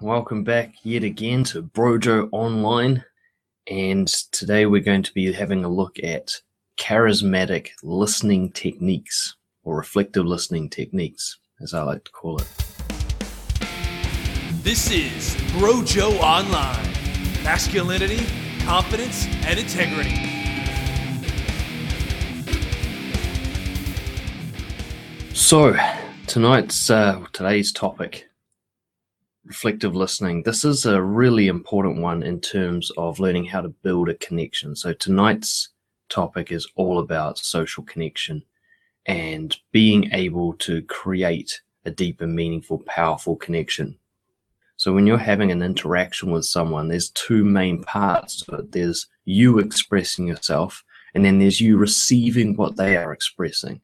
Welcome back yet again to Brojo Online. And today we're going to be having a look at charismatic listening techniques or reflective listening techniques, as I like to call it. This is Brojo Online masculinity, confidence, and integrity. So, tonight's uh, today's topic reflective listening. This is a really important one in terms of learning how to build a connection. So, tonight's topic is all about social connection and being able to create a deeper, meaningful, powerful connection. So, when you're having an interaction with someone, there's two main parts to it there's you expressing yourself, and then there's you receiving what they are expressing.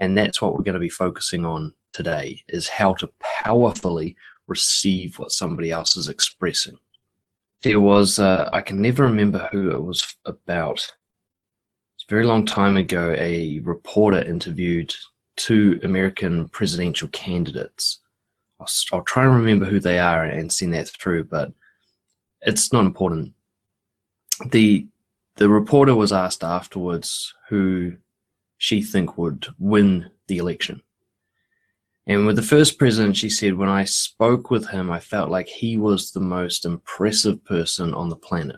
And that's what we're going to be focusing on today is how to powerfully receive what somebody else is expressing. There was, uh, I can never remember who it was about. It's a very long time ago, a reporter interviewed two American presidential candidates. I'll, I'll try and remember who they are and send that through, but it's not important. The the reporter was asked afterwards who she think would win the election. And with the first president, she said, when I spoke with him, I felt like he was the most impressive person on the planet.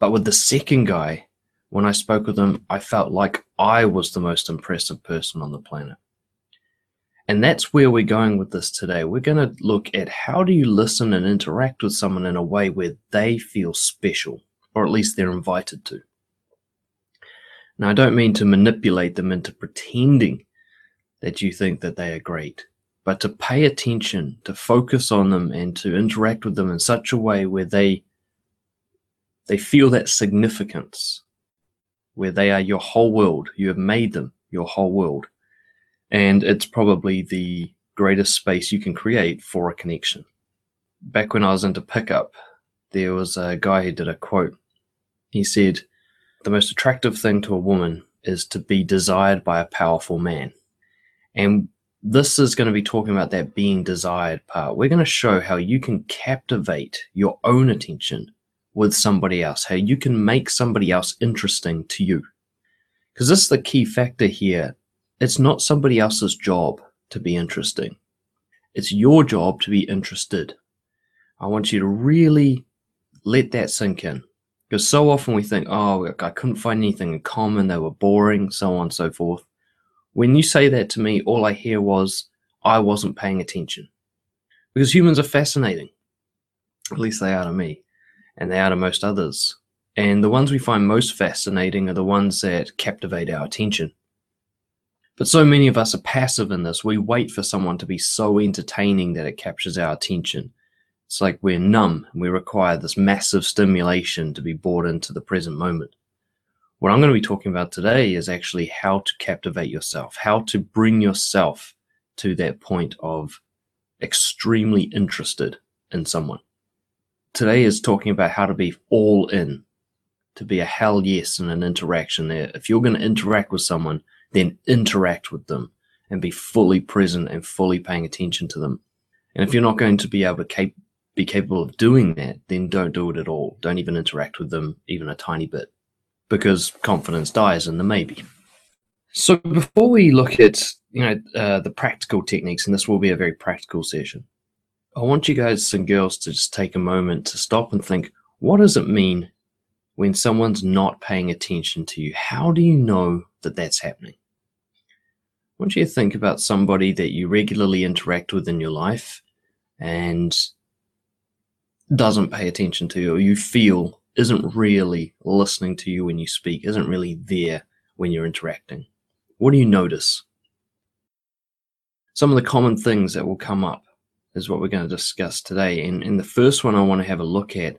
But with the second guy, when I spoke with him, I felt like I was the most impressive person on the planet. And that's where we're going with this today. We're going to look at how do you listen and interact with someone in a way where they feel special, or at least they're invited to. Now, I don't mean to manipulate them into pretending that you think that they are great, but to pay attention, to focus on them, and to interact with them in such a way where they they feel that significance, where they are your whole world. You have made them your whole world, and it's probably the greatest space you can create for a connection. Back when I was into pickup, there was a guy who did a quote. He said, "The most attractive thing to a woman is to be desired by a powerful man." And this is going to be talking about that being desired part. We're going to show how you can captivate your own attention with somebody else, how you can make somebody else interesting to you. Because this is the key factor here. It's not somebody else's job to be interesting, it's your job to be interested. I want you to really let that sink in. Because so often we think, oh, I couldn't find anything in common, they were boring, so on and so forth. When you say that to me, all I hear was, I wasn't paying attention. Because humans are fascinating. At least they are to me, and they are to most others. And the ones we find most fascinating are the ones that captivate our attention. But so many of us are passive in this. We wait for someone to be so entertaining that it captures our attention. It's like we're numb we require this massive stimulation to be brought into the present moment. What I'm going to be talking about today is actually how to captivate yourself, how to bring yourself to that point of extremely interested in someone. Today is talking about how to be all in, to be a hell yes in an interaction there. If you're going to interact with someone, then interact with them and be fully present and fully paying attention to them. And if you're not going to be able to cap- be capable of doing that, then don't do it at all. Don't even interact with them even a tiny bit because confidence dies in the maybe. So before we look at you know uh, the practical techniques, and this will be a very practical session, I want you guys and girls to just take a moment to stop and think: what does it mean when someone's not paying attention to you? How do you know that that's happening? I want you to think about somebody that you regularly interact with in your life and doesn't pay attention to you, or you feel isn't really listening to you when you speak, isn't really there when you're interacting? What do you notice? Some of the common things that will come up is what we're going to discuss today. And, and the first one I want to have a look at,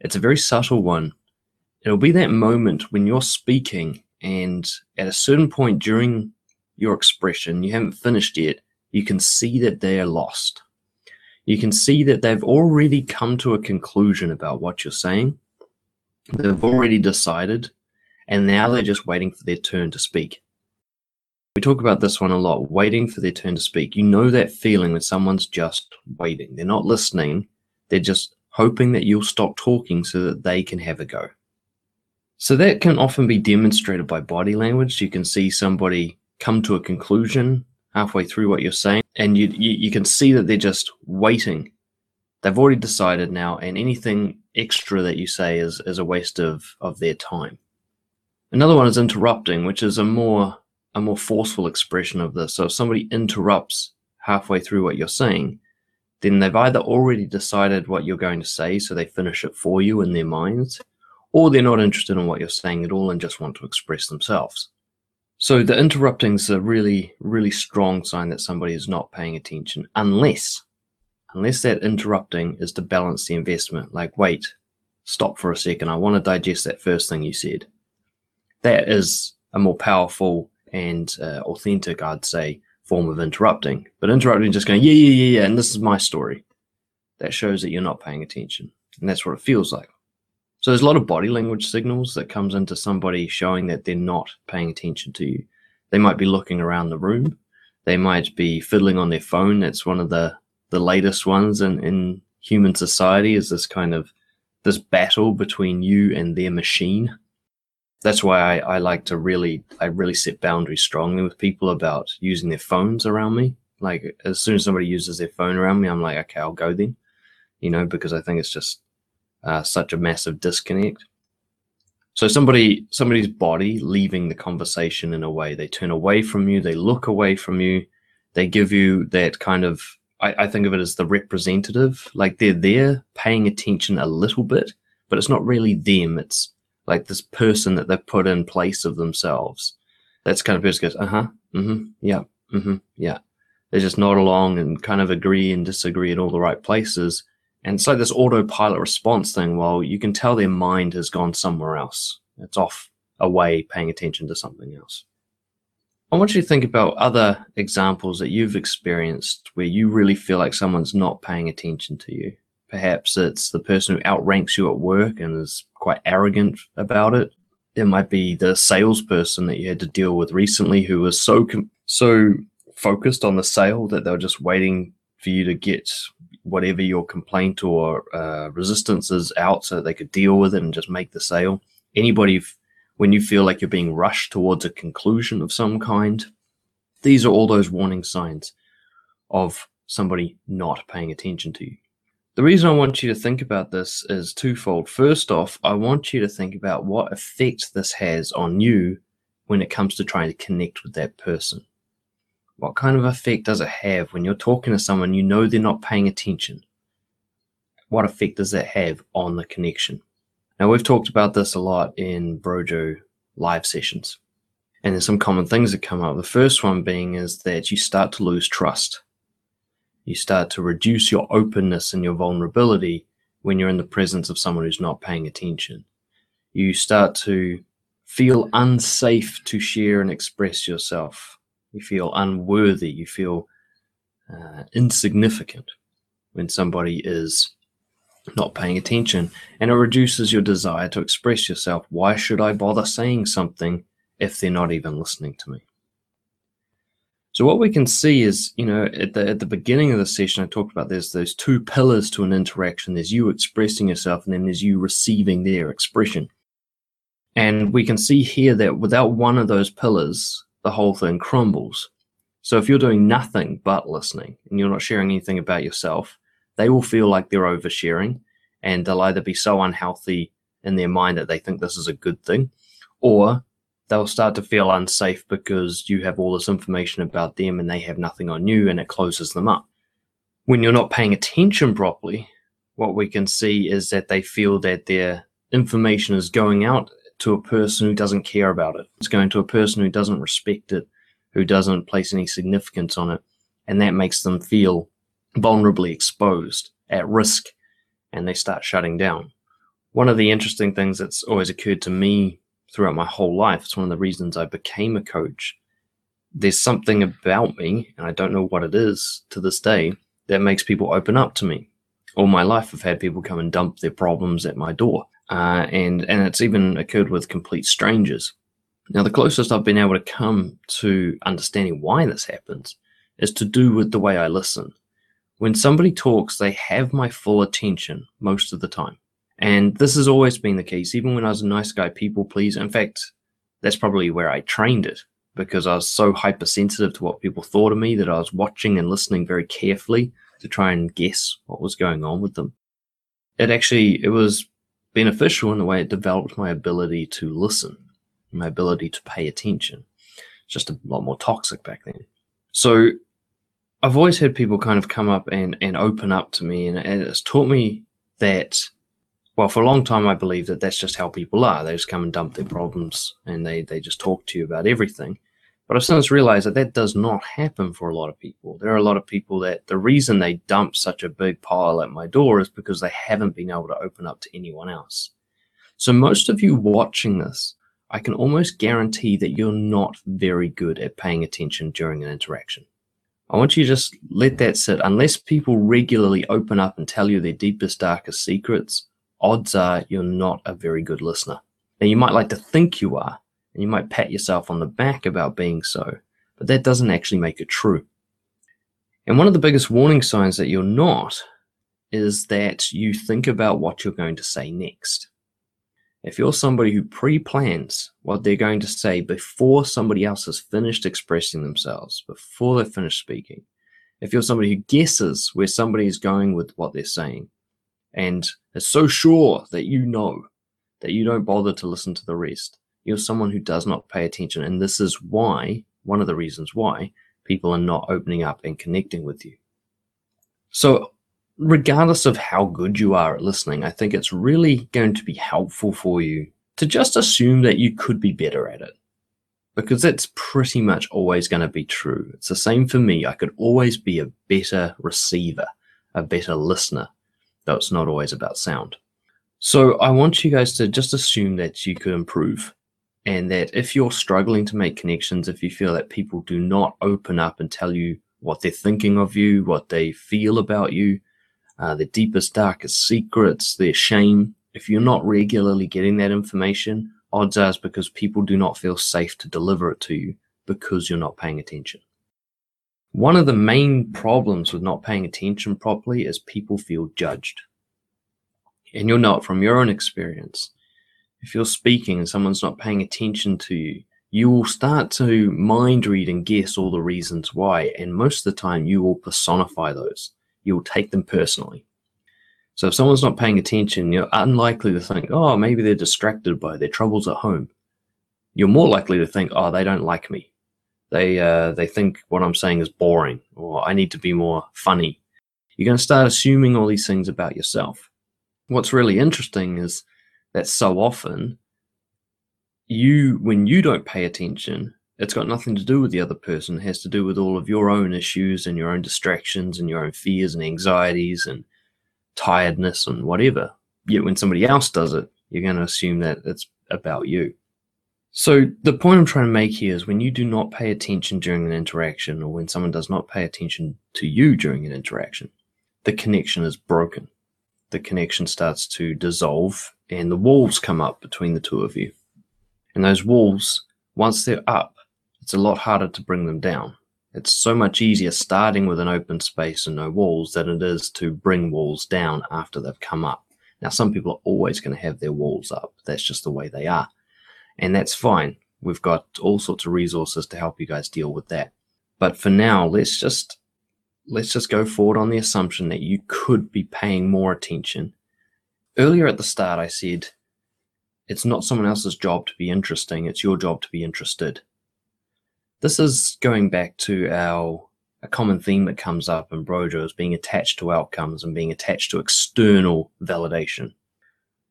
it's a very subtle one. It'll be that moment when you're speaking, and at a certain point during your expression, you haven't finished yet, you can see that they're lost. You can see that they've already come to a conclusion about what you're saying They've already decided, and now they're just waiting for their turn to speak. We talk about this one a lot waiting for their turn to speak. You know that feeling when someone's just waiting. They're not listening, they're just hoping that you'll stop talking so that they can have a go. So that can often be demonstrated by body language. You can see somebody come to a conclusion halfway through what you're saying, and you, you, you can see that they're just waiting. They've already decided now, and anything extra that you say is, is a waste of, of their time. Another one is interrupting, which is a more a more forceful expression of this. So if somebody interrupts halfway through what you're saying, then they've either already decided what you're going to say, so they finish it for you in their minds, or they're not interested in what you're saying at all and just want to express themselves. So the interrupting is a really, really strong sign that somebody is not paying attention, unless, unless that interrupting is to balance the investment. Like, wait, stop for a second. I want to digest that first thing you said that is a more powerful and uh, authentic, I'd say, form of interrupting. But interrupting, just going, yeah, yeah, yeah, yeah, and this is my story. That shows that you're not paying attention, and that's what it feels like. So there's a lot of body language signals that comes into somebody showing that they're not paying attention to you. They might be looking around the room. They might be fiddling on their phone. That's one of the the latest ones in, in human society is this kind of this battle between you and their machine that's why I, I like to really I really set boundaries strongly with people about using their phones around me. Like as soon as somebody uses their phone around me, I'm like, okay, I'll go then. You know, because I think it's just uh, such a massive disconnect. So somebody somebody's body leaving the conversation in a way they turn away from you, they look away from you, they give you that kind of I, I think of it as the representative, like they're there paying attention a little bit, but it's not really them. It's like this person that they've put in place of themselves. That's kind of person goes, uh huh, mm-hmm, yeah, mm-hmm, yeah. They just nod along and kind of agree and disagree in all the right places. And it's like this autopilot response thing. Well, you can tell their mind has gone somewhere else. It's off away, paying attention to something else. I want you to think about other examples that you've experienced where you really feel like someone's not paying attention to you. Perhaps it's the person who outranks you at work and is quite arrogant about it. It might be the salesperson that you had to deal with recently who was so so focused on the sale that they were just waiting for you to get whatever your complaint or uh, resistance is out so they could deal with it and just make the sale. Anybody, when you feel like you're being rushed towards a conclusion of some kind, these are all those warning signs of somebody not paying attention to you. The reason I want you to think about this is twofold. First off, I want you to think about what effect this has on you when it comes to trying to connect with that person. What kind of effect does it have when you're talking to someone you know they're not paying attention? What effect does that have on the connection? Now, we've talked about this a lot in Brojo live sessions, and there's some common things that come up. The first one being is that you start to lose trust you start to reduce your openness and your vulnerability when you're in the presence of someone who's not paying attention. You start to feel unsafe to share and express yourself. You feel unworthy. You feel uh, insignificant when somebody is not paying attention, and it reduces your desire to express yourself. Why should I bother saying something if they're not even listening to me? So what we can see is, you know, at the at the beginning of the session, I talked about there's those two pillars to an interaction. There's you expressing yourself, and then there's you receiving their expression. And we can see here that without one of those pillars, the whole thing crumbles. So if you're doing nothing but listening and you're not sharing anything about yourself, they will feel like they're oversharing, and they'll either be so unhealthy in their mind that they think this is a good thing, or they'll start to feel unsafe because you have all this information about them and they have nothing on you and it closes them up. When you're not paying attention properly, what we can see is that they feel that their information is going out to a person who doesn't care about it. It's going to a person who doesn't respect it, who doesn't place any significance on it. And that makes them feel vulnerably exposed, at risk, and they start shutting down. One of the interesting things that's always occurred to me throughout my whole life. It's one of the reasons I became a coach. There's something about me, and I don't know what it is to this day, that makes people open up to me. All my life, I've had people come and dump their problems at my door, uh, and and it's even occurred with complete strangers. Now, the closest I've been able to come to understanding why this happens is to do with the way I listen. When somebody talks, they have my full attention most of the time. And this has always been the case, even when I was a nice guy, people please. In fact, that's probably where I trained it because I was so hypersensitive to what people thought of me that I was watching and listening very carefully to try and guess what was going on with them. It actually it was beneficial in the way it developed my ability to listen, my ability to pay attention. It's just a lot more toxic back then. So I've always had people kind of come up and, and open up to me, and, and it's taught me that well, for a long time, I believed that that's just how people are. They just come and dump their problems and they, they just talk to you about everything. But I've since realized that that does not happen for a lot of people. There are a lot of people that the reason they dump such a big pile at my door is because they haven't been able to open up to anyone else. So, most of you watching this, I can almost guarantee that you're not very good at paying attention during an interaction. I want you to just let that sit. Unless people regularly open up and tell you their deepest, darkest secrets, odds are you're not a very good listener. Now, you might like to think you are, and you might pat yourself on the back about being so, but that doesn't actually make it true. And one of the biggest warning signs that you're not is that you think about what you're going to say next. If you're somebody who pre plans what they're going to say before somebody else has finished expressing themselves, before they've finished speaking, if you're somebody who guesses where somebody is going with what they're saying, and is so sure that you know that you don't bother to listen to the rest. You're someone who does not pay attention. And this is why, one of the reasons why, people are not opening up and connecting with you. So, regardless of how good you are at listening, I think it's really going to be helpful for you to just assume that you could be better at it. Because that's pretty much always going to be true. It's the same for me. I could always be a better receiver, a better listener, though it's not always about sound. So I want you guys to just assume that you could improve and that if you're struggling to make connections, if you feel that people do not open up and tell you what they're thinking of you, what they feel about you, uh, their deepest, darkest secrets, their shame, if you're not regularly getting that information, odds are it's because people do not feel safe to deliver it to you because you're not paying attention. One of the main problems with not paying attention properly is people feel judged. And you'll know it from your own experience. If you're speaking and someone's not paying attention to you, you will start to mind read and guess all the reasons why. And most of the time, you will personify those. You'll take them personally. So if someone's not paying attention, you're unlikely to think, oh, maybe they're distracted by their troubles at home. You're more likely to think, oh, they don't like me they uh, they think what I'm saying is boring or I need to be more funny. You're going to start assuming all these things about yourself. What's really interesting is that so often you when you don't pay attention, it's got nothing to do with the other person. It has to do with all of your own issues and your own distractions and your own fears and anxieties and tiredness and whatever. Yet when somebody else does it, you're going to assume that it's about you. So the point I'm trying to make here is when you do not pay attention during an interaction or when someone does not pay attention to you during an interaction, the connection is broken. The connection starts to dissolve and the walls come up between the two of you. And those walls, once they're up, it's a lot harder to bring them down. It's so much easier starting with an open space and no walls than it is to bring walls down after they've come up. Now, some people are always going to have their walls up. That's just the way they are and that's fine. We've got all sorts of resources to help you guys deal with that. But for now, let's just let's just go forward on the assumption that you could be paying more attention. Earlier at the start, I said it's not someone else's job to be interesting, it's your job to be interested. This is going back to our a common theme that comes up in Brojo is being attached to outcomes and being attached to external validation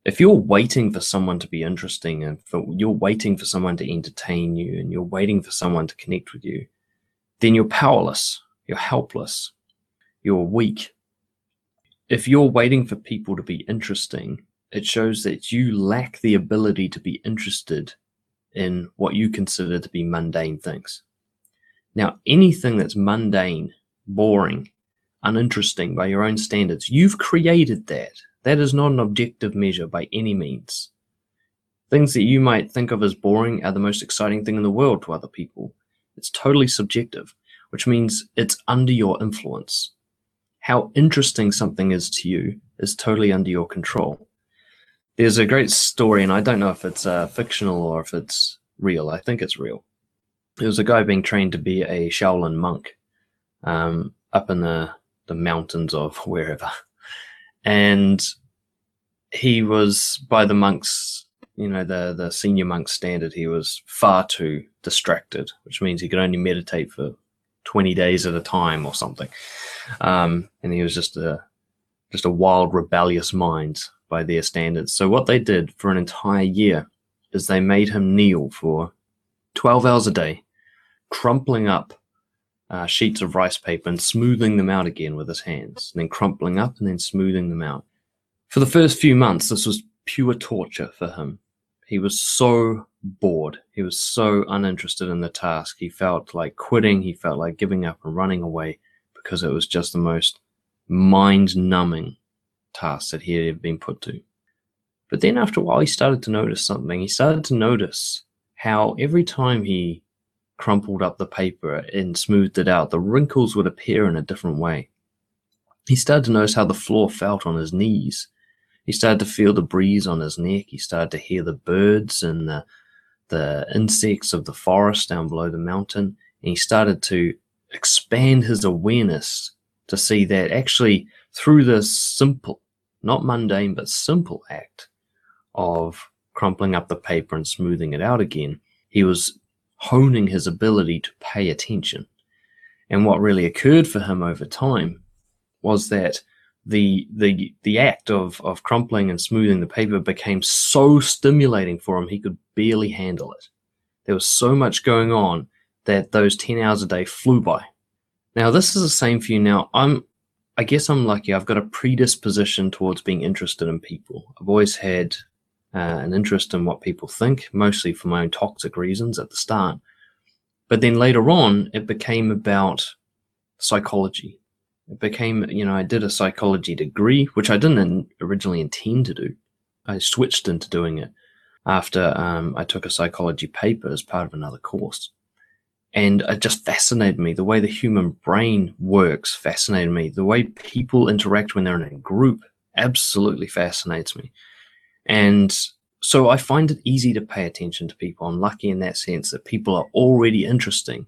if you're waiting for someone to be interesting and for, you're waiting for someone to entertain you and you're waiting for someone to connect with you, then you're powerless, you're helpless, you're weak. If you're waiting for people to be interesting, it shows that you lack the ability to be interested in what you consider to be mundane things. Now, anything that's mundane, boring, uninteresting by your own standards, you've created that that is not an objective measure by any means. Things that you might think of as boring are the most exciting thing in the world to other people. It's totally subjective, which means it's under your influence. How interesting something is to you is totally under your control. There's a great story, and I don't know if it's uh, fictional or if it's real. I think it's real. There was a guy being trained to be a Shaolin monk um, up in the, the mountains of wherever. And he was, by the monks, you know, the, the senior monk standard, he was far too distracted, which means he could only meditate for 20 days at a time or something. Um, and he was just a, just a wild, rebellious mind by their standards. So what they did for an entire year is they made him kneel for 12 hours a day, crumpling up uh, sheets of rice paper and smoothing them out again with his hands, and then crumpling up and then smoothing them out. For the first few months, this was pure torture for him. He was so bored. He was so uninterested in the task. He felt like quitting. He felt like giving up and running away because it was just the most mind numbing tasks that he had been put to. But then after a while, he started to notice something. He started to notice how every time he crumpled up the paper and smoothed it out, the wrinkles would appear in a different way. He started to notice how the floor felt on his knees. He started to feel the breeze on his neck. He started to hear the birds and the, the insects of the forest down below the mountain. And he started to expand his awareness to see that actually through this simple not mundane but simple act of crumpling up the paper and smoothing it out again, he was honing his ability to pay attention. And what really occurred for him over time was that the the the act of of crumpling and smoothing the paper became so stimulating for him he could barely handle it. There was so much going on that those 10 hours a day flew by. Now this is the same for you now. I'm I guess I'm lucky. I've got a predisposition towards being interested in people. I've always had uh, an interest in what people think, mostly for my own toxic reasons at the start. But then later on, it became about psychology. It became, you know, I did a psychology degree, which I didn't originally intend to do. I switched into doing it after um, I took a psychology paper as part of another course and it just fascinated me. The way the human brain works fascinated me. The way people interact when they're in a group absolutely fascinates me. And so i find it easy to pay attention to people. I'm lucky in that sense that people are already interesting.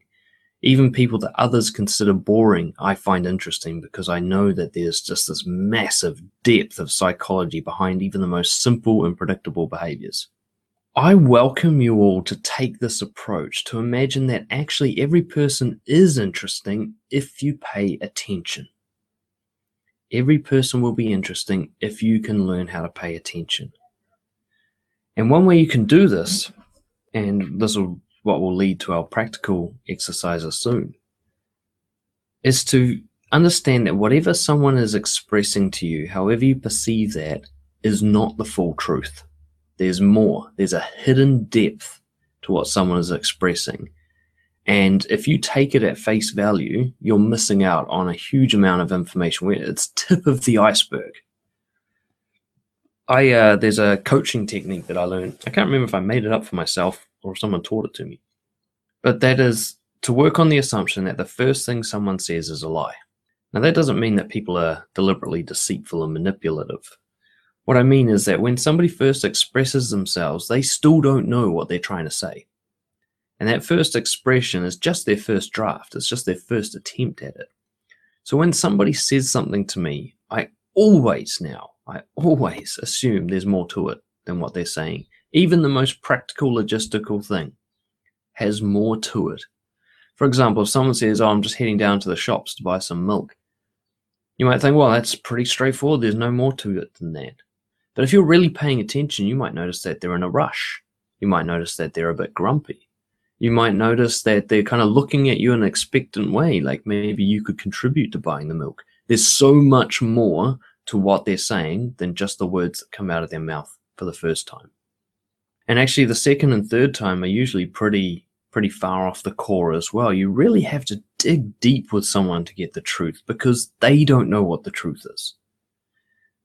Even people that others consider boring i find interesting because i know that there's just this massive depth of psychology behind even the most simple and predictable behaviors I welcome you all to take this approach to imagine that actually every person is interesting if you pay attention. Every person will be interesting if you can learn how to pay attention. And one way you can do this, and this is what will lead to our practical exercises soon, is to understand that whatever someone is expressing to you, however you perceive that, is not the full truth there's more. There's a hidden depth to what someone is expressing. And if you take it at face value, you're missing out on a huge amount of information. It's tip of the iceberg. I uh, there's a coaching technique that I learned. I can't remember if I made it up for myself or if someone taught it to me. But that is to work on the assumption that the first thing someone says is a lie. Now that doesn't mean that people are deliberately deceitful and manipulative. What I mean is that when somebody first expresses themselves, they still don't know what they're trying to say. And that first expression is just their first draft, it's just their first attempt at it. So when somebody says something to me, I always now, I always assume there's more to it than what they're saying. Even the most practical logistical thing has more to it. For example, if someone says, Oh, I'm just heading down to the shops to buy some milk, you might think, Well, that's pretty straightforward. There's no more to it than that. But if you're really paying attention, you might notice that they're in a rush. You might notice that they're a bit grumpy. You might notice that they're kind of looking at you in an expectant way, like maybe you could contribute to buying the milk. There's so much more to what they're saying than just the words that come out of their mouth for the first time. And actually, the second and third time are usually pretty pretty far off the core as well. You really have to dig deep with someone to get the truth because they don't know what the truth is.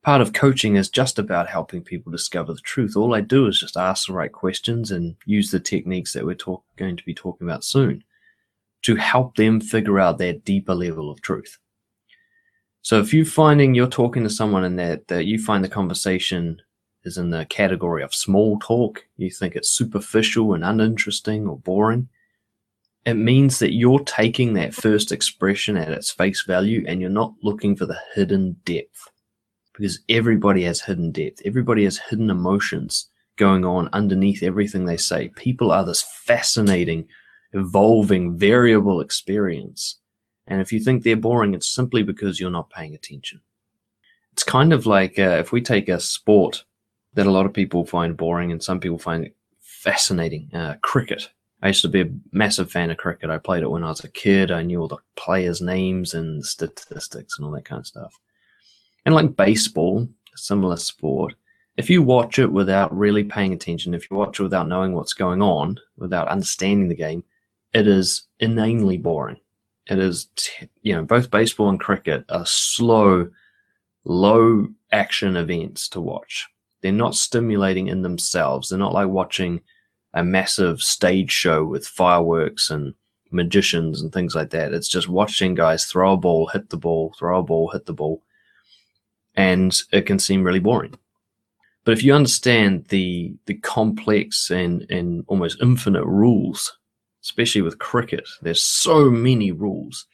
Part of coaching is just about helping people discover the truth. All I do is just ask the right questions and use the techniques that we're talk, going to be talking about soon to help them figure out their deeper level of truth. So if you're finding you're talking to someone and that, that you find the conversation is in the category of small talk, you think it's superficial and uninteresting or boring, it means that you're taking that first expression at its face value and you're not looking for the hidden depth because everybody has hidden depth. Everybody has hidden emotions going on underneath everything they say. People are this fascinating, evolving, variable experience. And if you think they're boring, it's simply because you're not paying attention. It's kind of like uh, if we take a sport that a lot of people find boring and some people find it fascinating uh, cricket. I used to be a massive fan of cricket. I played it when I was a kid. I knew all the players' names and statistics and all that kind of stuff. And like baseball, a similar sport, if you watch it without really paying attention, if you watch it without knowing what's going on, without understanding the game, it is inanely boring. It is, you know, both baseball and cricket are slow, low action events to watch. They're not stimulating in themselves. They're not like watching a massive stage show with fireworks and magicians and things like that. It's just watching guys throw a ball, hit the ball, throw a ball, hit the ball and it can seem really boring. But if you understand the the complex and, and almost infinite rules, especially with cricket, there's so many rules,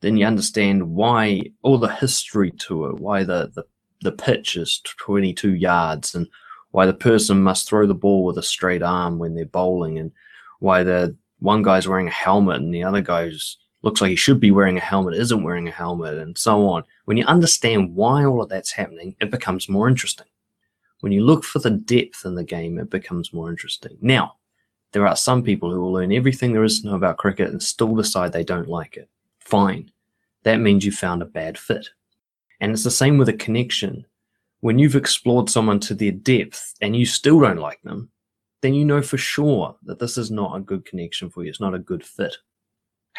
then you understand why all the history to it, why the, the, the pitch is 22 yards and why the person must throw the ball with a straight arm when they're bowling and why the one guy's wearing a helmet and the other guy's looks like he should be wearing a helmet, isn't wearing a helmet, and so on. When you understand why all of that's happening, it becomes more interesting. When you look for the depth in the game, it becomes more interesting. Now, there are some people who will learn everything there is to know about cricket and still decide they don't like it. Fine. That means you found a bad fit. And it's the same with a connection. When you've explored someone to their depth and you still don't like them, then you know for sure that this is not a good connection for you. It's not a good fit.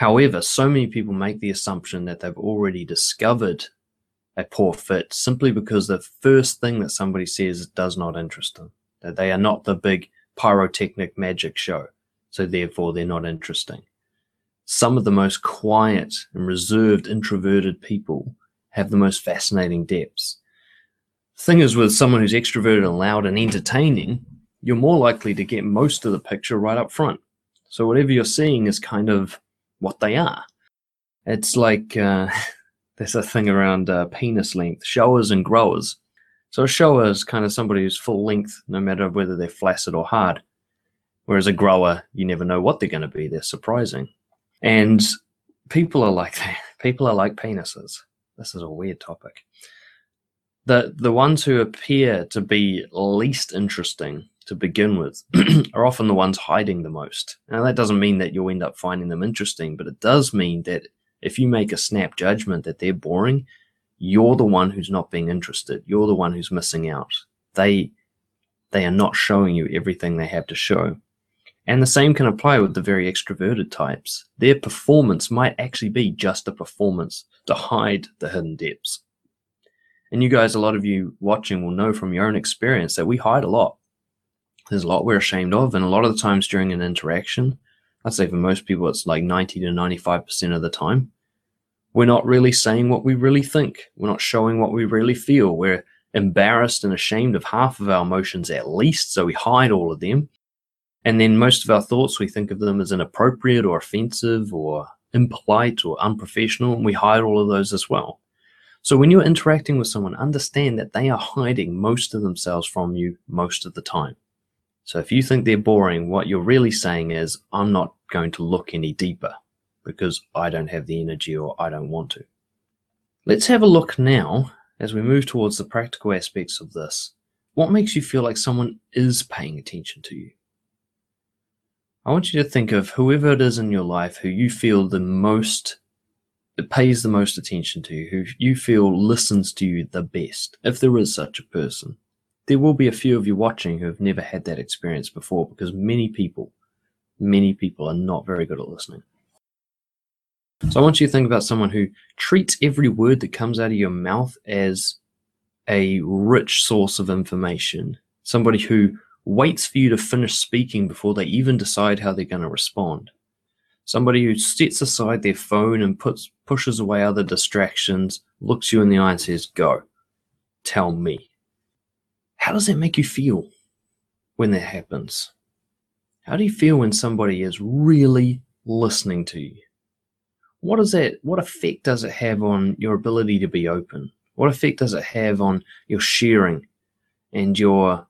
However, so many people make the assumption that they've already discovered a poor fit simply because the first thing that somebody says does not interest them, that they are not the big pyrotechnic magic show, so therefore they're not interesting. Some of the most quiet and reserved introverted people have the most fascinating depths. The thing is, with someone who's extroverted and loud and entertaining, you're more likely to get most of the picture right up front. So whatever you're seeing is kind of what they are. It's like uh, there's a thing around uh, penis length, showers and growers. So a shower is kind of somebody who's full length, no matter whether they're flaccid or hard. Whereas a grower, you never know what they're going to be. They're surprising. And people are like that. People are like penises. This is a weird topic. The the ones who appear to be least interesting to begin with are often the ones hiding the most. Now, that doesn't mean that you'll end up finding them interesting, but it does mean that if you make a snap judgment that they're boring, you're the one who's not being interested. You're the one who's missing out. They they are not showing you everything they have to show. And the same can apply with the very extroverted types. Their performance might actually be just a performance to hide the hidden depths. And you guys, a lot of you watching will know from your own experience that we hide a lot. There's a lot we're ashamed of, and a lot of the times during an interaction, I'd say for most people, it's like 90 to 95% of the time, we're not really saying what we really think. We're not showing what we really feel. We're embarrassed and ashamed of half of our emotions at least, so we hide all of them. And then most of our thoughts, we think of them as inappropriate or offensive or impolite or unprofessional, and we hide all of those as well. So when you're interacting with someone, understand that they are hiding most of themselves from you most of the time. So if you think they're boring, what you're really saying is, I'm not going to look any deeper because I don't have the energy or I don't want to. Let's have a look now as we move towards the practical aspects of this. What makes you feel like someone is paying attention to you? I want you to think of whoever it is in your life who you feel the most, pays the most attention to you, who you feel listens to you the best, if there is such a person there will be a few of you watching who have never had that experience before because many people, many people are not very good at listening. So I want you to think about someone who treats every word that comes out of your mouth as a rich source of information, somebody who waits for you to finish speaking before they even decide how they're going to respond. Somebody who sets aside their phone and puts pushes away other distractions, looks you in the eye and says, "Go. Tell me." How does that make you feel when that happens? How do you feel when somebody is really listening to you? What does that what effect does it have on your ability to be open? What effect does it have on your sharing and your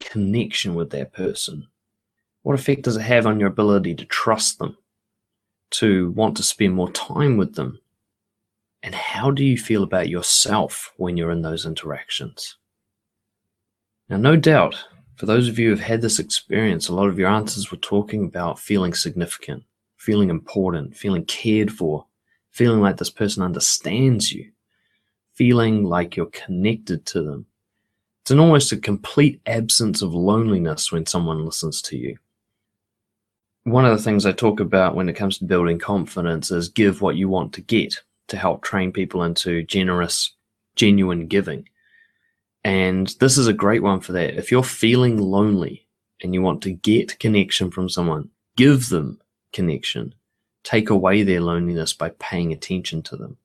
connection with that person? What effect does it have on your ability to trust them, to want to spend more time with them? And how do you feel about yourself when you're in those interactions? Now, no doubt, for those of you who have had this experience, a lot of your answers were talking about feeling significant, feeling important, feeling cared for, feeling like this person understands you, feeling like you're connected to them, it's an almost a complete absence of loneliness when someone listens to you. One of the things I talk about when it comes to building confidence is give what you want to get to help train people into generous, genuine giving. And this is a great one for that. If you're feeling lonely and you want to get connection from someone, give them connection. Take away their loneliness by paying attention to them.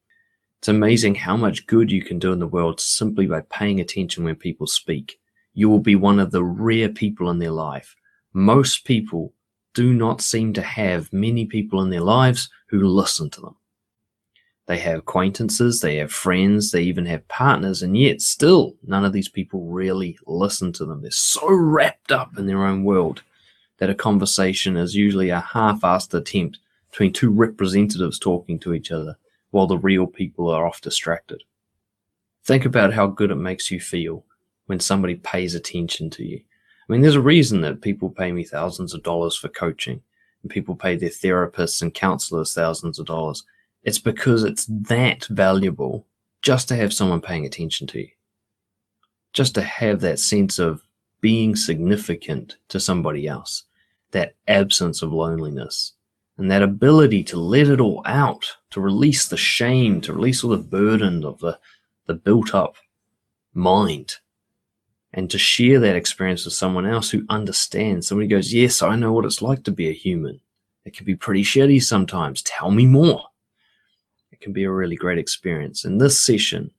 It's amazing how much good you can do in the world simply by paying attention when people speak. You will be one of the rare people in their life. Most people do not seem to have many people in their lives who listen to them. They have acquaintances, they have friends, they even have partners, and yet still none of these people really listen to them. They're so wrapped up in their own world that a conversation is usually a half assed attempt between two representatives talking to each other while the real people are off distracted. Think about how good it makes you feel when somebody pays attention to you. I mean, there's a reason that people pay me thousands of dollars for coaching and people pay their therapists and counselors thousands of dollars. It's because it's that valuable just to have someone paying attention to you, just to have that sense of being significant to somebody else, that absence of loneliness, and that ability to let it all out, to release the shame, to release all the burden of the, the built up mind, and to share that experience with someone else who understands. Somebody goes, Yes, I know what it's like to be a human. It can be pretty shitty sometimes. Tell me more. Can be a really great experience. In this session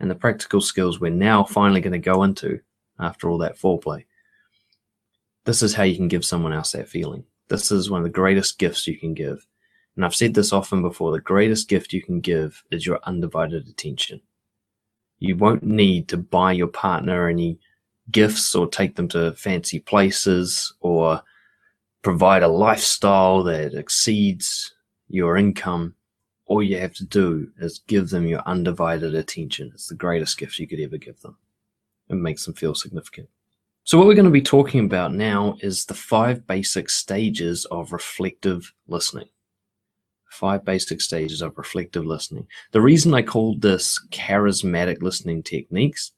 and the practical skills we're now finally going to go into after all that foreplay, this is how you can give someone else that feeling. This is one of the greatest gifts you can give. And I've said this often before the greatest gift you can give is your undivided attention. You won't need to buy your partner any gifts or take them to fancy places or provide a lifestyle that exceeds your income. All you have to do is give them your undivided attention. It's the greatest gift you could ever give them. It makes them feel significant. So, what we're going to be talking about now is the five basic stages of reflective listening. Five basic stages of reflective listening. The reason I called this charismatic listening techniques,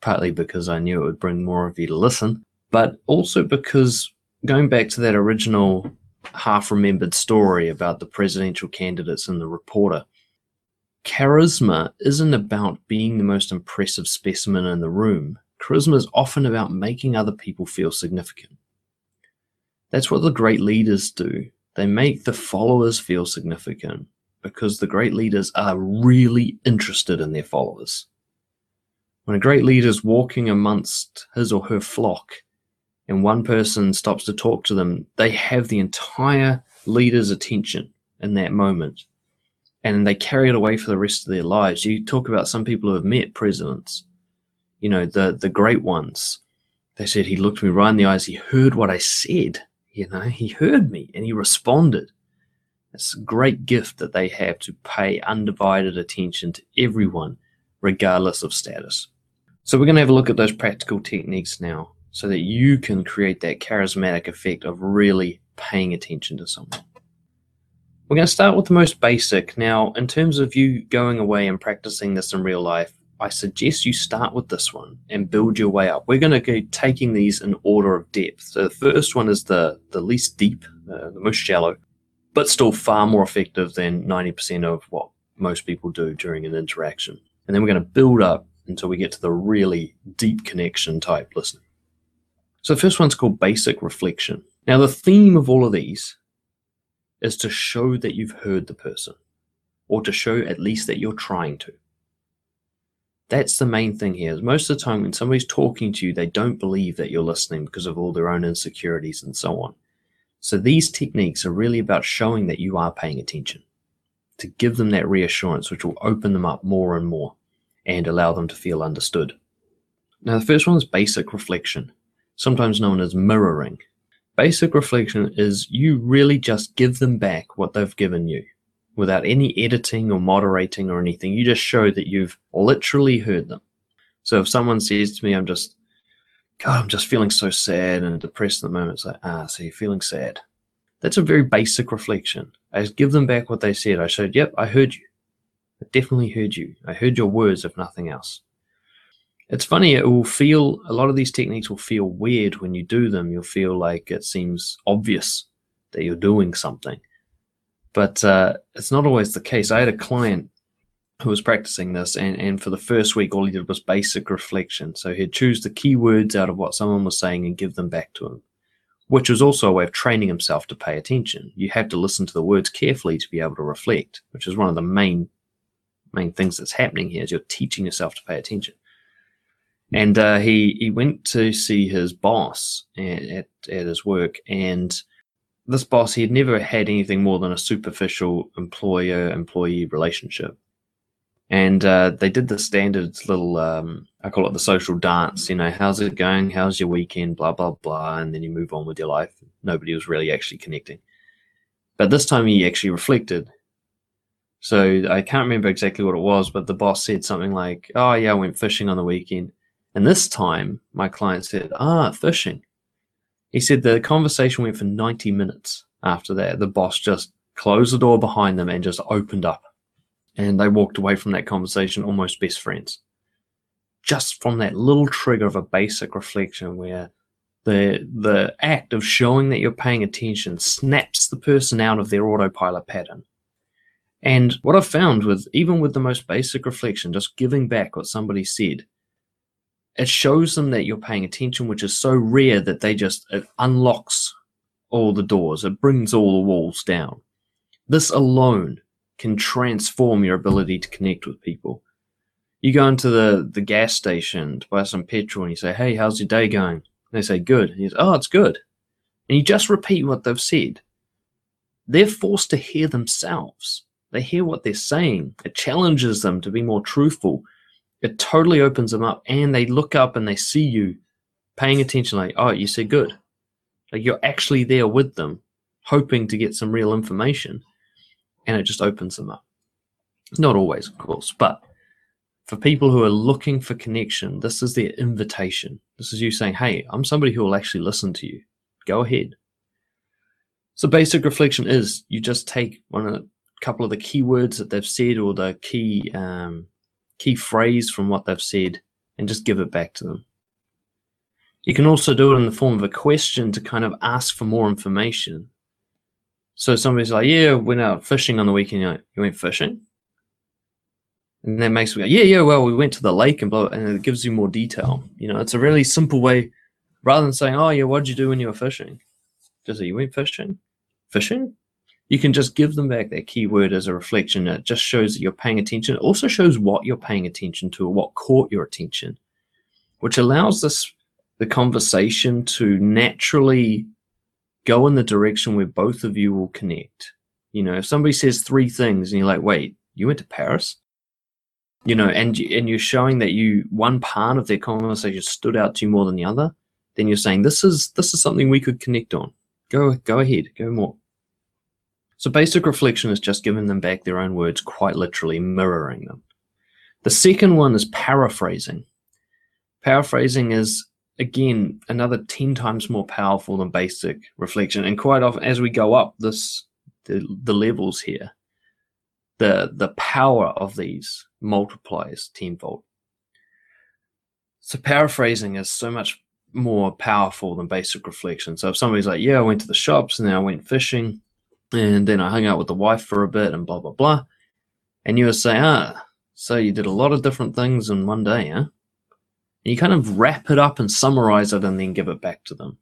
partly because I knew it would bring more of you to listen, but also because going back to that original half remembered story about the presidential candidates and the reporter, charisma isn't about being the most impressive specimen in the room Charisma is often about making other people feel significant. That's what the great leaders do. They make the followers feel significant because the great leaders are really interested in their followers. When a great leader is walking amongst his or her flock and one person stops to talk to them, they have the entire leader's attention in that moment and they carry it away for the rest of their lives. You talk about some people who have met presidents you know, the the great ones. They said he looked me right in the eyes. He heard what I said. You know, he heard me and he responded. It's a great gift that they have to pay undivided attention to everyone, regardless of status. So we're going to have a look at those practical techniques now so that you can create that charismatic effect of really paying attention to someone. We're going to start with the most basic. Now, in terms of you going away and practicing this in real life, I suggest you start with this one and build your way up. We're going to go taking these in order of depth. So the first one is the, the least deep, uh, the most shallow, but still far more effective than 90% of what most people do during an interaction. And then we're going to build up until we get to the really deep connection type listening. So the first one's called basic reflection. Now, the theme of all of these is to show that you've heard the person, or to show at least that you're trying to. That's the main thing here. Most of the time, when somebody's talking to you, they don't believe that you're listening because of all their own insecurities and so on. So these techniques are really about showing that you are paying attention, to give them that reassurance, which will open them up more and more and allow them to feel understood. Now, the first one is basic reflection, sometimes known as mirroring. Basic reflection is you really just give them back what they've given you without any editing or moderating or anything. You just show that you've literally heard them. So if someone says to me, I'm just, God, I'm just feeling so sad and depressed at the moment, it's like, ah, so you're feeling sad. That's a very basic reflection. I give them back what they said. I said, yep, I heard you. I definitely heard you. I heard your words, if nothing else. It's funny, it will feel, a lot of these techniques will feel weird when you do them. You'll feel like it seems obvious that you're doing something. But uh, it's not always the case. I had a client who was practicing this, and, and for the first week, all he did was basic reflection. So he'd choose the key words out of what someone was saying and give them back to him, which was also a way of training himself to pay attention. You have to listen to the words carefully to be able to reflect, which is one of the main main things that's happening here is you're teaching yourself to pay attention. And uh, he he went to see his boss at, at, at his work, and this boss, he had never had anything more than a superficial employer employee relationship. And uh, they did the standard little, um, I call it the social dance, you know, how's it going? How's your weekend? Blah, blah, blah. And then you move on with your life. Nobody was really actually connecting. But this time he actually reflected. So I can't remember exactly what it was, but the boss said something like, Oh, yeah, I went fishing on the weekend. And this time my client said, Ah, fishing. He said the conversation went for 90 minutes after that. The boss just closed the door behind them and just opened up. And they walked away from that conversation almost best friends. Just from that little trigger of a basic reflection where the the act of showing that you're paying attention snaps the person out of their autopilot pattern. And what I've found with even with the most basic reflection, just giving back what somebody said, it shows them that you're paying attention, which is so rare that they just it unlocks all the doors. It brings all the walls down. This alone can transform your ability to connect with people. You go into the, the gas station to buy some petrol and you say, Hey, how's your day going? And they say, Good. And you say, Oh, it's good. And you just repeat what they've said. They're forced to hear themselves. They hear what they're saying. It challenges them to be more truthful it totally opens them up and they look up and they see you paying attention like oh you said good. Like you're actually there with them hoping to get some real information and it just opens them up. Not always of course but for people who are looking for connection this is their invitation. This is you saying hey i'm somebody who will actually listen to you. Go ahead. So basic reflection is you just take one of a couple of the keywords that they've said or the key um, key phrase from what they've said and just give it back to them. You can also do it in the form of a question to kind of ask for more information. So somebody's like, "Yeah, went out fishing on the weekend." Like, you went fishing, and that makes me go, "Yeah, yeah. Well, we went to the lake and blah," and it gives you more detail. You know, it's a really simple way, rather than saying, "Oh, yeah, what did you do when you were fishing?" Just say, "You went fishing." Fishing? You can just give them back that keyword as a reflection. It just shows that you're paying attention. It also shows what you're paying attention to or what caught your attention, which allows this the conversation to naturally go in the direction where both of you will connect. You know, if somebody says three things and you're like, wait, you went to Paris? You know, and and you're showing that you one part of their conversation stood out to you more than the other, then you're saying this is this is something we could connect on. Go go ahead, go more. So basic reflection is just giving them back their own words, quite literally mirroring them. The second one is paraphrasing. Paraphrasing is, again, another 10 times more powerful than basic reflection. And quite often, as we go up this the, the levels here, the, the power of these multiplies tenfold. So paraphrasing is so much more powerful than basic reflection. So if somebody's like, yeah, I went to the shops and then I went fishing, and then I hung out with the wife for a bit and blah, blah, blah. And you would say, ah, So you did a lot of different things in one day, huh? And you kind of wrap it up and summarize it and then give it back to them.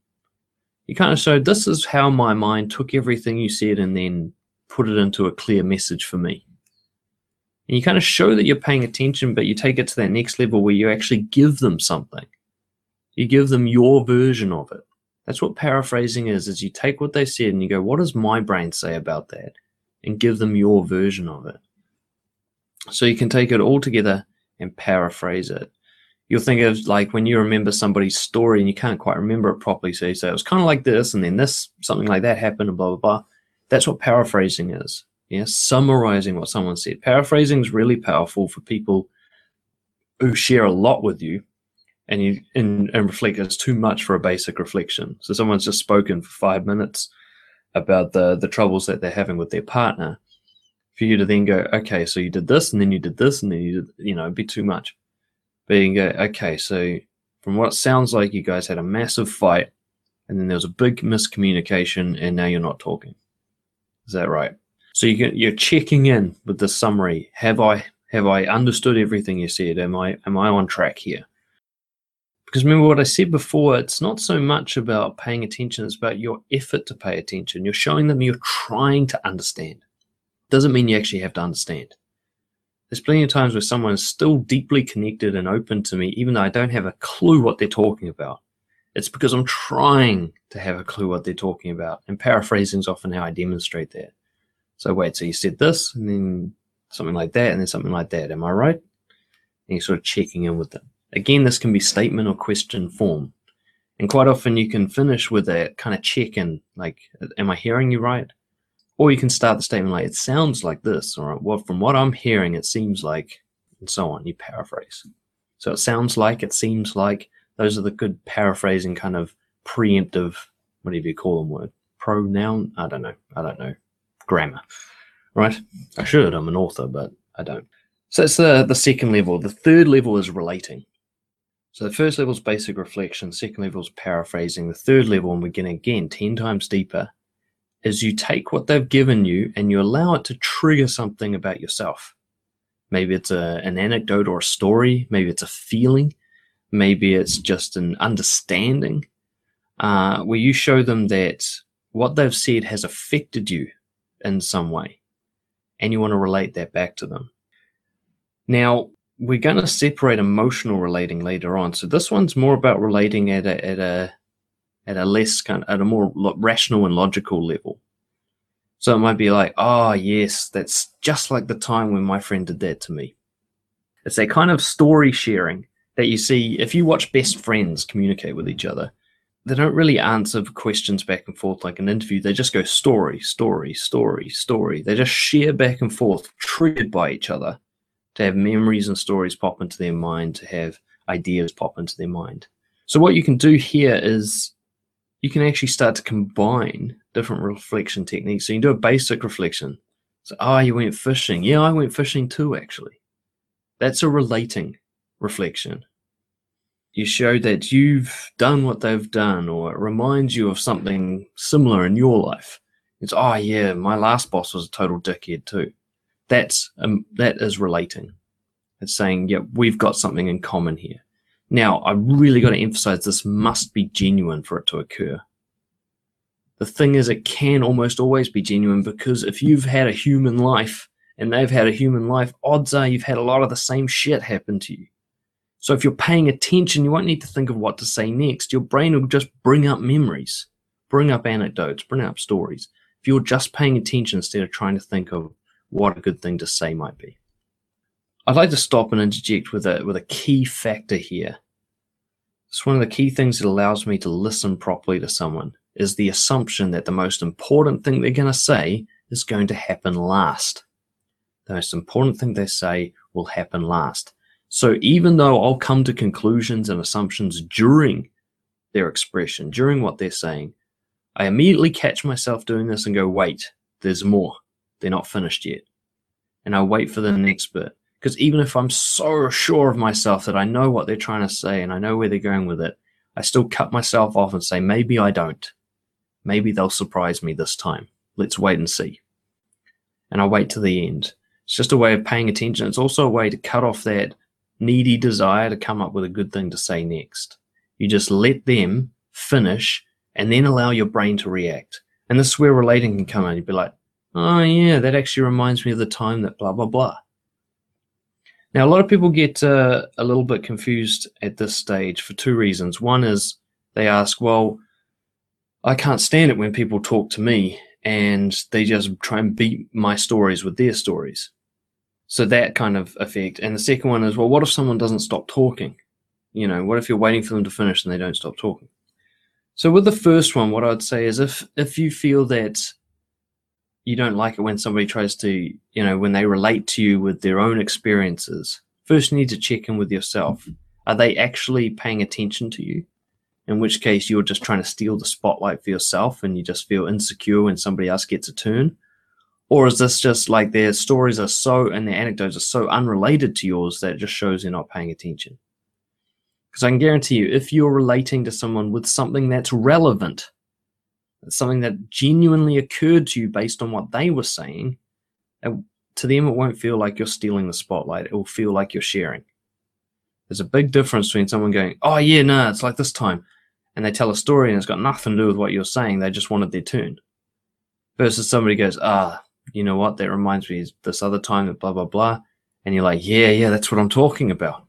You kind of show this is how my mind took everything you said and then put it into a clear message for me. And you kind of show that you're paying attention, but you take it to that next level where you actually give them something. You give them your version of it. That's what paraphrasing is, is you take what they said and you go, what does my brain say about that? And give them your version of it. So you can take it all together and paraphrase it. You'll think of like when you remember somebody's story and you can't quite remember it properly. So you say, it was kind of like this, and then this, something like that happened, and blah, blah, blah. That's what paraphrasing is. Yeah, summarizing what someone said. Paraphrasing is really powerful for people who share a lot with you and you and, and reflect it's too much for a basic reflection. So someone's just spoken for five minutes about the the troubles that they're having with their partner. For you to then go, okay, so you did this and then you did this and then you did, you know, it'd be too much. But you go, okay, so from what sounds like, you guys had a massive fight and then there was a big miscommunication and now you're not talking. Is that right? So you you're checking in with the summary. Have I have I understood everything you said? Am I am I on track here? Because remember what I said before, it's not so much about paying attention, it's about your effort to pay attention. You're showing them you're trying to understand. Doesn't mean you actually have to understand. There's plenty of times where someone is still deeply connected and open to me, even though I don't have a clue what they're talking about. It's because I'm trying to have a clue what they're talking about. And paraphrasing is often how I demonstrate that. So wait, so you said this, and then something like that, and then something like that. Am I right? And you're sort of checking in with them. Again, this can be statement or question form. And quite often you can finish with a kind of check in, like, am I hearing you right? Or you can start the statement like, it sounds like this, or well, from what I'm hearing, it seems like, and so on. You paraphrase. So it sounds like, it seems like, those are the good paraphrasing kind of preemptive, whatever you call them word. Pronoun, I don't know. I don't know grammar, right? I should. I'm an author, but I don't. So it's the, the second level. The third level is relating. So the first level is basic reflection. Second level is paraphrasing. The third level, and we're getting again 10 times deeper, is you take what they've given you and you allow it to trigger something about yourself. Maybe it's a, an anecdote or a story. Maybe it's a feeling. Maybe it's just an understanding uh, where you show them that what they've said has affected you in some way. And you want to relate that back to them. Now, we're going to separate emotional relating later on. So this one's more about relating at a, at a, at a less kind of, at a more rational and logical level. So it might be like, oh, yes, that's just like the time when my friend did that to me. It's that kind of story sharing that you see if you watch best friends communicate with each other they don't really answer questions back and forth like an interview. They just go story, story, story, story. They just share back and forth, triggered by each other, to have memories and stories pop into their mind, to have ideas pop into their mind. So what you can do here is you can actually start to combine different reflection techniques. So you can do a basic reflection. So, oh, you went fishing. Yeah, I went fishing too, actually. That's a relating reflection you show that you've done what they've done or it reminds you of something similar in your life it's oh yeah my last boss was a total dickhead too that's um, that is relating it's saying yeah we've got something in common here now i really got to emphasize this must be genuine for it to occur the thing is it can almost always be genuine because if you've had a human life and they've had a human life odds are you've had a lot of the same shit happen to you so if you're paying attention, you won't need to think of what to say next. Your brain will just bring up memories, bring up anecdotes, bring up stories. If you're just paying attention instead of trying to think of what a good thing to say might be. I'd like to stop and interject with a with a key factor here. It's one of the key things that allows me to listen properly to someone is the assumption that the most important thing they're going to say is going to happen last. The most important thing they say will happen last. So even though I'll come to conclusions and assumptions during their expression, during what they're saying, I immediately catch myself doing this and go, wait, there's more. They're not finished yet. And I wait for the next bit. Because even if I'm so sure of myself that I know what they're trying to say and I know where they're going with it, I still cut myself off and say, maybe I don't. Maybe they'll surprise me this time. Let's wait and see. And I wait to the end. It's just a way of paying attention. It's also a way to cut off that needy desire to come up with a good thing to say next. You just let them finish and then allow your brain to react. And this is where relating can come in. You'd be like, oh, yeah, that actually reminds me of the time that blah, blah, blah. Now, a lot of people get uh, a little bit confused at this stage for two reasons. One is they ask, well, I can't stand it when people talk to me and they just try and beat my stories with their stories. So that kind of effect. And the second one is, well, what if someone doesn't stop talking? You know, what if you're waiting for them to finish and they don't stop talking? So with the first one, what I'd say is if if you feel that you don't like it when somebody tries to, you know, when they relate to you with their own experiences, first you need to check in with yourself. Are they actually paying attention to you? In which case you're just trying to steal the spotlight for yourself and you just feel insecure when somebody else gets a turn or is this just like their stories are so and their anecdotes are so unrelated to yours that it just shows you're not paying attention? Because I can guarantee you, if you're relating to someone with something that's relevant, something that genuinely occurred to you based on what they were saying, to them it won't feel like you're stealing the spotlight. It will feel like you're sharing. There's a big difference between someone going, "Oh yeah, no, it's like this time," and they tell a story and it's got nothing to do with what you're saying. They just wanted their turn. Versus somebody goes, "Ah, you know what, that reminds me of this other time blah, blah, blah. And you're like, yeah, yeah, that's what I'm talking about.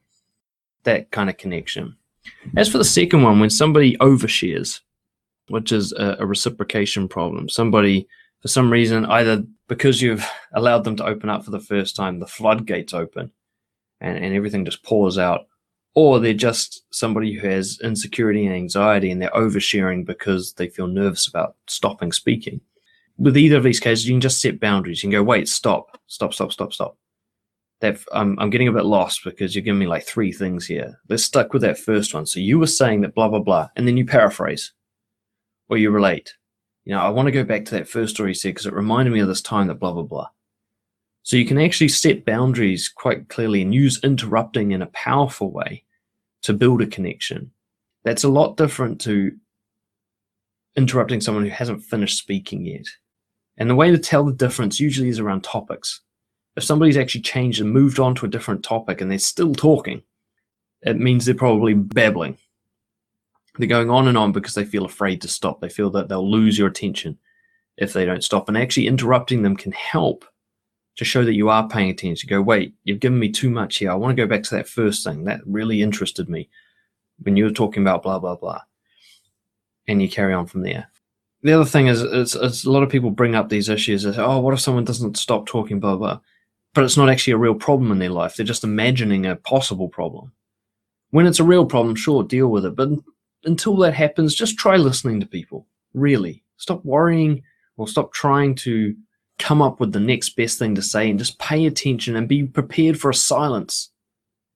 That kind of connection. As for the second one, when somebody overshares, which is a, a reciprocation problem, somebody, for some reason, either because you've allowed them to open up for the first time, the floodgates open and, and everything just pours out, or they're just somebody who has insecurity and anxiety and they're oversharing because they feel nervous about stopping speaking with either of these cases, you can just set boundaries. You can go, wait, stop, stop, stop, stop, stop. That I'm, I'm getting a bit lost because you're giving me like three things here. Let's stuck with that first one. So you were saying that blah blah blah, and then you paraphrase or you relate. You know, I want to go back to that first story you said because it reminded me of this time that blah blah blah. So you can actually set boundaries quite clearly and use interrupting in a powerful way to build a connection. That's a lot different to interrupting someone who hasn't finished speaking yet. And the way to tell the difference usually is around topics. If somebody's actually changed and moved on to a different topic and they're still talking, it means they're probably babbling. They're going on and on because they feel afraid to stop. They feel that they'll lose your attention if they don't stop. And actually interrupting them can help to show that you are paying attention. Go, wait, you've given me too much here. I want to go back to that first thing. That really interested me when you were talking about blah, blah, blah. And you carry on from there the other thing is, is, is, a lot of people bring up these issues oh, what if someone doesn't stop talking, blah, blah. But it's not actually a real problem in their life. They're just imagining a possible problem. When it's a real problem, sure, deal with it. But until that happens, just try listening to people. Really. Stop worrying or stop trying to come up with the next best thing to say and just pay attention and be prepared for a silence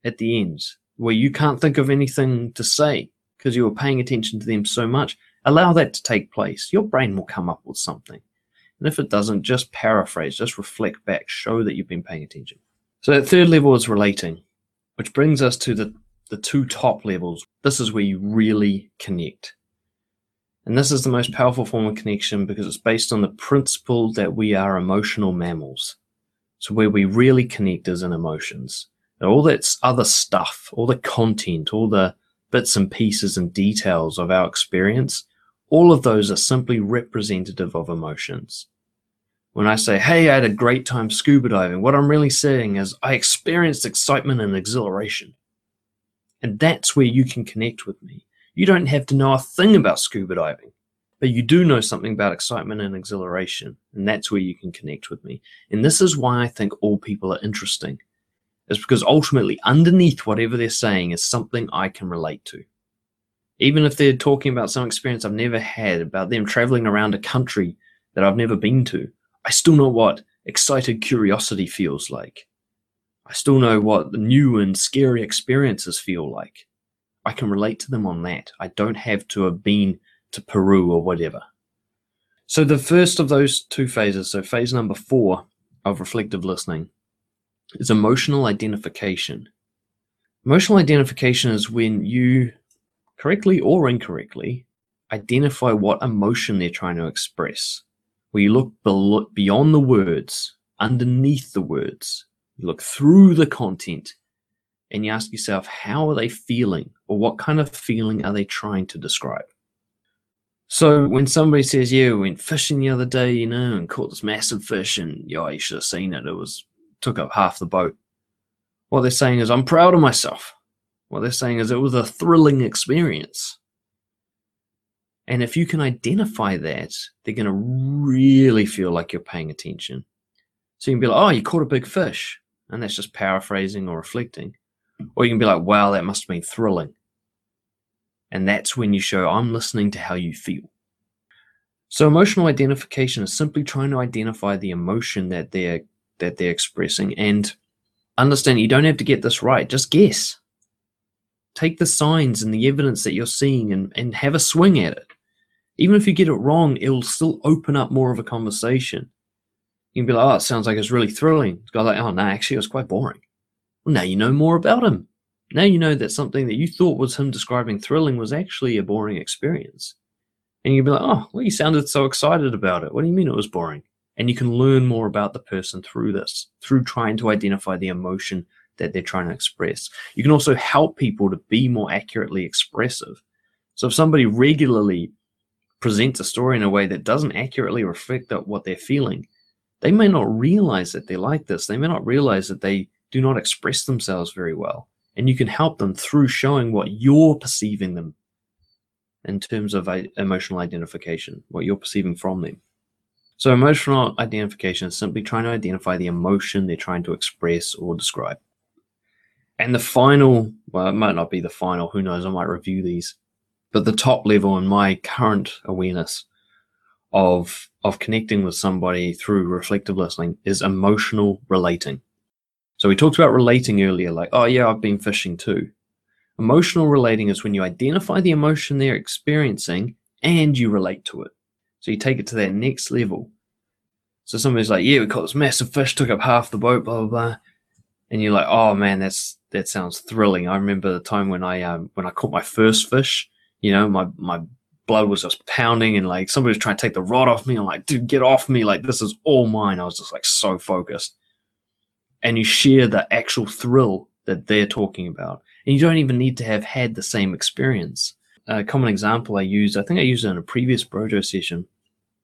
at the end where you can't think of anything to say because you were paying attention to them so much Allow that to take place. Your brain will come up with something. And if it doesn't, just paraphrase, just reflect back, show that you've been paying attention. So that third level is relating, which brings us to the, the two top levels. This is where you really connect. And this is the most powerful form of connection because it's based on the principle that we are emotional mammals. So where we really connect is in emotions. All that other stuff, all the content, all the bits and pieces and details of our experience all of those are simply representative of emotions. When I say, hey, I had a great time scuba diving, what I'm really saying is I experienced excitement and exhilaration. And that's where you can connect with me. You don't have to know a thing about scuba diving, but you do know something about excitement and exhilaration. And that's where you can connect with me. And this is why I think all people are interesting, is because ultimately, underneath whatever they're saying is something I can relate to even if they're talking about some experience I've never had, about them traveling around a country that I've never been to, I still know what excited curiosity feels like. I still know what the new and scary experiences feel like. I can relate to them on that. I don't have to have been to Peru or whatever. So, the first of those two phases, so phase number four of reflective listening, is emotional identification. Emotional identification is when you correctly or incorrectly, identify what emotion they're trying to express. Where you look beyond the words, underneath the words, you look through the content, and you ask yourself, how are they feeling? Or what kind of feeling are they trying to describe? So when somebody says, Yeah, we went fishing the other day, you know, and caught this massive fish, and yeah, you should have seen it. It was took up half the boat. What they're saying is, I'm proud of myself. What they're saying is, it was a thrilling experience. And if you can identify that, they're going to really feel like you're paying attention. So you can be like, oh, you caught a big fish. And that's just paraphrasing or reflecting. Or you can be like, wow, that must have been thrilling. And that's when you show, I'm listening to how you feel. So emotional identification is simply trying to identify the emotion that they're that they're expressing and understand you don't have to get this right. Just guess. Take the signs and the evidence that you're seeing and, and have a swing at it even if you get it wrong, it'll still open up more of a conversation. You can be like, oh, it sounds like it's really thrilling. It's like, oh, no, actually, it was quite boring. Well, now you know more about him. Now you know that something that you thought was him describing thrilling was actually a boring experience. And you'd be like, oh, well, you sounded so excited about it. What do you mean it was boring? And you can learn more about the person through this, through trying to identify the emotion that they're trying to express. You can also help people to be more accurately expressive. So if somebody regularly presents a story in a way that doesn't accurately reflect what they're feeling, they may not realize that they're like this. They may not realize that they do not express themselves very well. And you can help them through showing what you're perceiving them in terms of uh, emotional identification, what you're perceiving from them. So, emotional identification is simply trying to identify the emotion they're trying to express or describe. And the final, well, it might not be the final, who knows, I might review these but the top level in my current awareness of of connecting with somebody through reflective listening is emotional relating. So we talked about relating earlier, like, oh yeah, I've been fishing too. Emotional relating is when you identify the emotion they're experiencing and you relate to it. So you take it to that next level. So somebody's like, yeah, we caught this massive fish, took up half the boat, blah blah blah, and you're like, oh man, that's that sounds thrilling. I remember the time when I um, when I caught my first fish you know, my my blood was just pounding and like somebody was trying to take the rod off me. I'm like, dude, get off me. Like this is all mine. I was just like so focused. And you share the actual thrill that they're talking about. And you don't even need to have had the same experience. A common example I used, I think I used it in a previous Brojo session.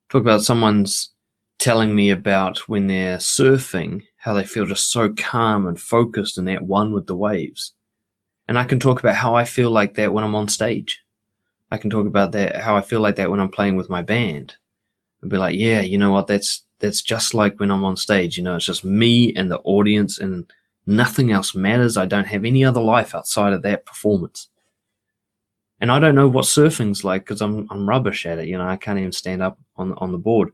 Talk about someone's telling me about when they're surfing, how they feel just so calm and focused and at one with the waves. And I can talk about how I feel like that when I'm on stage I can talk about that how I feel like that when I'm playing with my band. And be like, yeah, you know what, that's that's just like when I'm on stage, you know, it's just me and the audience and nothing else matters. I don't have any other life outside of that performance. And I don't know what surfing's like because I'm I'm rubbish at it, you know, I can't even stand up on on the board.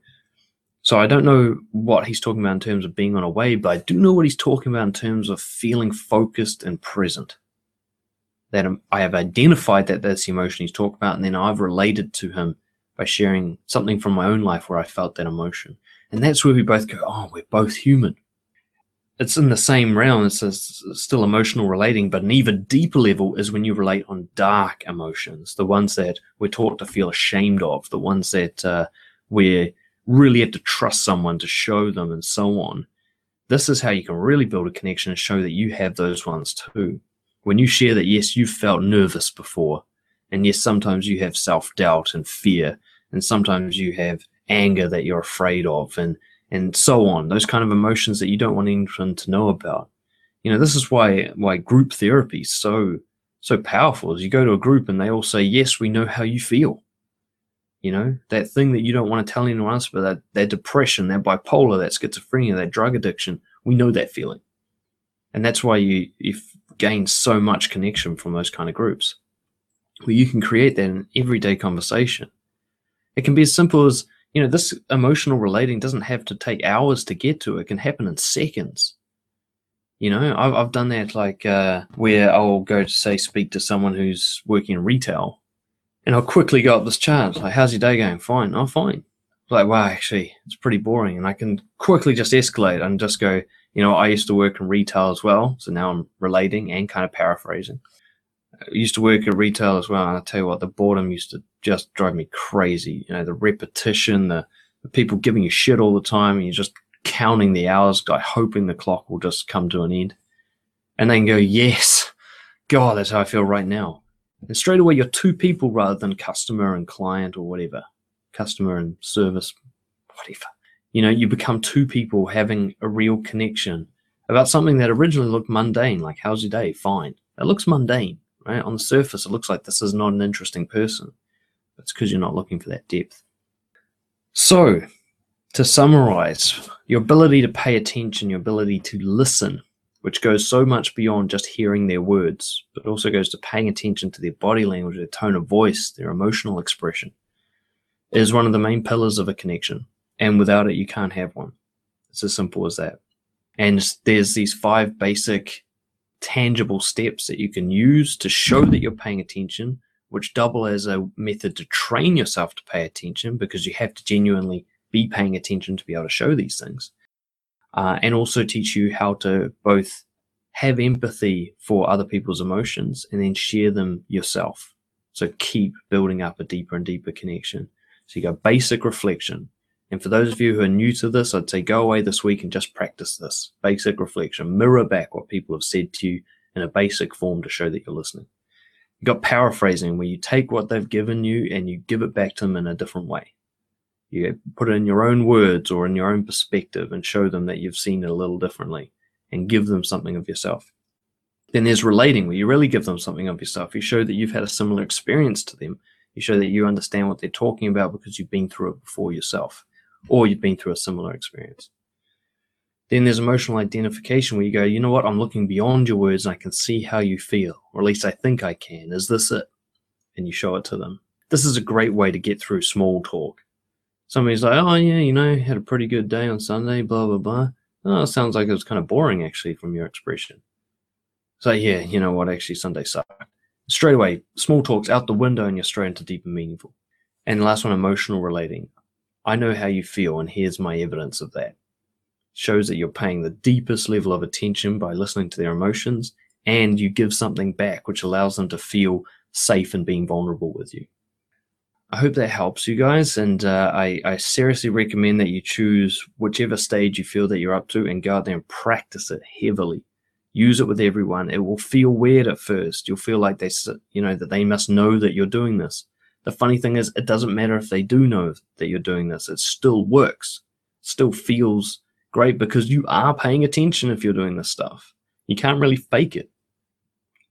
So I don't know what he's talking about in terms of being on a wave, but I do know what he's talking about in terms of feeling focused and present that I have identified that that's the emotion he's talking about, and then I've related to him by sharing something from my own life where I felt that emotion. And that's where we both go, oh, we're both human. It's in the same realm, it's, still emotional relating, but an even deeper level is when you relate on dark emotions, the ones that we're taught to feel ashamed of, the ones that uh, we really have to trust someone to show them, and so on. This is how you can really build a connection and show that you have those ones too when you share that, yes, you've felt nervous before, and yes, sometimes you have self doubt and fear, and sometimes you have anger that you're afraid of, and and so on. Those kind of emotions that you don't want anyone to know about. You know, this is why why group therapy is so so powerful. Is you go to a group and they all say, "Yes, we know how you feel." You know, that thing that you don't want to tell anyone else, but that, that depression, that bipolar, that schizophrenia, that drug addiction, we know that feeling. And that's why you, if gain so much connection from those kind of groups where you can create that in everyday conversation. It can be as simple as, you know, this emotional relating doesn't have to take hours to get to. It can happen in seconds. You know, I've, I've done that like uh, where I'll go to say speak to someone who's working in retail and I'll quickly go up this chart. Like, how's your day going? Fine. I'm oh, fine. Like, wow, actually, it's pretty boring. And I can quickly just escalate and just go, you know, I used to work in retail as well. So now I'm relating and kind of paraphrasing. I used to work in retail as well. And I tell you what, the boredom used to just drive me crazy. You know, the repetition, the, the people giving you shit all the time, and you just counting the hours, like hoping the clock will just come to an end. And then go, yes, God, that's how I feel right now. And straight away, you're two people rather than customer and client or whatever, customer and service, whatever. You know, you become two people having a real connection about something that originally looked mundane, like, how's your day? Fine. It looks mundane, right? On the surface, it looks like this is not an interesting person. It's because you're not looking for that depth. So, to summarize, your ability to pay attention, your ability to listen, which goes so much beyond just hearing their words, but also goes to paying attention to their body language, their tone of voice, their emotional expression, is one of the main pillars of a connection. And without it, you can't have one. It's as simple as that. And there's these five basic tangible steps that you can use to show that you're paying attention, which double as a method to train yourself to pay attention because you have to genuinely be paying attention to be able to show these things uh, and also teach you how to both have empathy for other people's emotions and then share them yourself. So keep building up a deeper and deeper connection. So you go basic reflection. And for those of you who are new to this, I'd say go away this week and just practice this basic reflection. Mirror back what people have said to you in a basic form to show that you're listening. You've got paraphrasing where you take what they've given you and you give it back to them in a different way. You put it in your own words or in your own perspective and show them that you've seen it a little differently and give them something of yourself. Then there's relating where you really give them something of yourself. You show that you've had a similar experience to them. You show that you understand what they're talking about because you've been through it before yourself or you've been through a similar experience. Then there's emotional identification where you go, you know what, I'm looking beyond your words and I can see how you feel, or at least I think I can. Is this it? And you show it to them. This is a great way to get through small talk somebody's like, oh yeah, you know, had a pretty good day on Sunday, blah blah blah. Oh, it sounds like it was kind of boring actually from your expression. So yeah, you know what? Actually, Sunday sucked. Straight away, small talks out the window, and you're straight into deep and meaningful. And the last one, emotional relating. I know how you feel, and here's my evidence of that. Shows that you're paying the deepest level of attention by listening to their emotions, and you give something back, which allows them to feel safe and being vulnerable with you. I hope that helps you guys. And uh, I, I seriously recommend that you choose whichever stage you feel that you're up to and go out there and practice it heavily. Use it with everyone. It will feel weird at first. You'll feel like they, you know, that they must know that you're doing this. The funny thing is, it doesn't matter if they do know that you're doing this. It still works. It still feels great because you are paying attention if you're doing this stuff. You can't really fake it.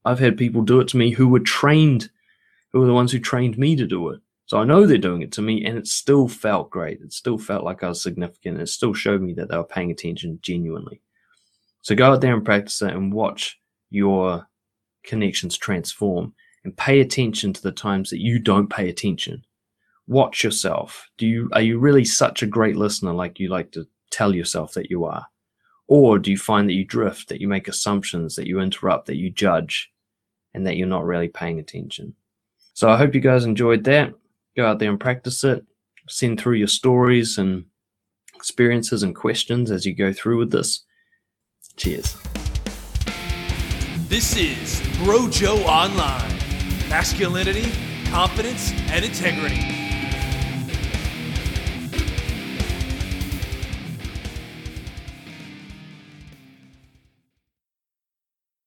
I've had people do it to me who were trained, who were the ones who trained me to do it so I know they're doing it to me, and it still felt great. It still felt like I was significant. It still showed me that they were paying attention genuinely. So go out there and practice it and watch your connections transform and pay attention to the times that you don't pay attention. Watch yourself. Do you are you really such a great listener like you like to tell yourself that you are? Or do you find that you drift, that you make assumptions, that you interrupt, that you judge, and that you're not really paying attention? So I hope you guys enjoyed that go out there and practice it. Send through your stories and experiences and questions as you go through with this. Cheers. This is Brojo Online masculinity, confidence, and integrity.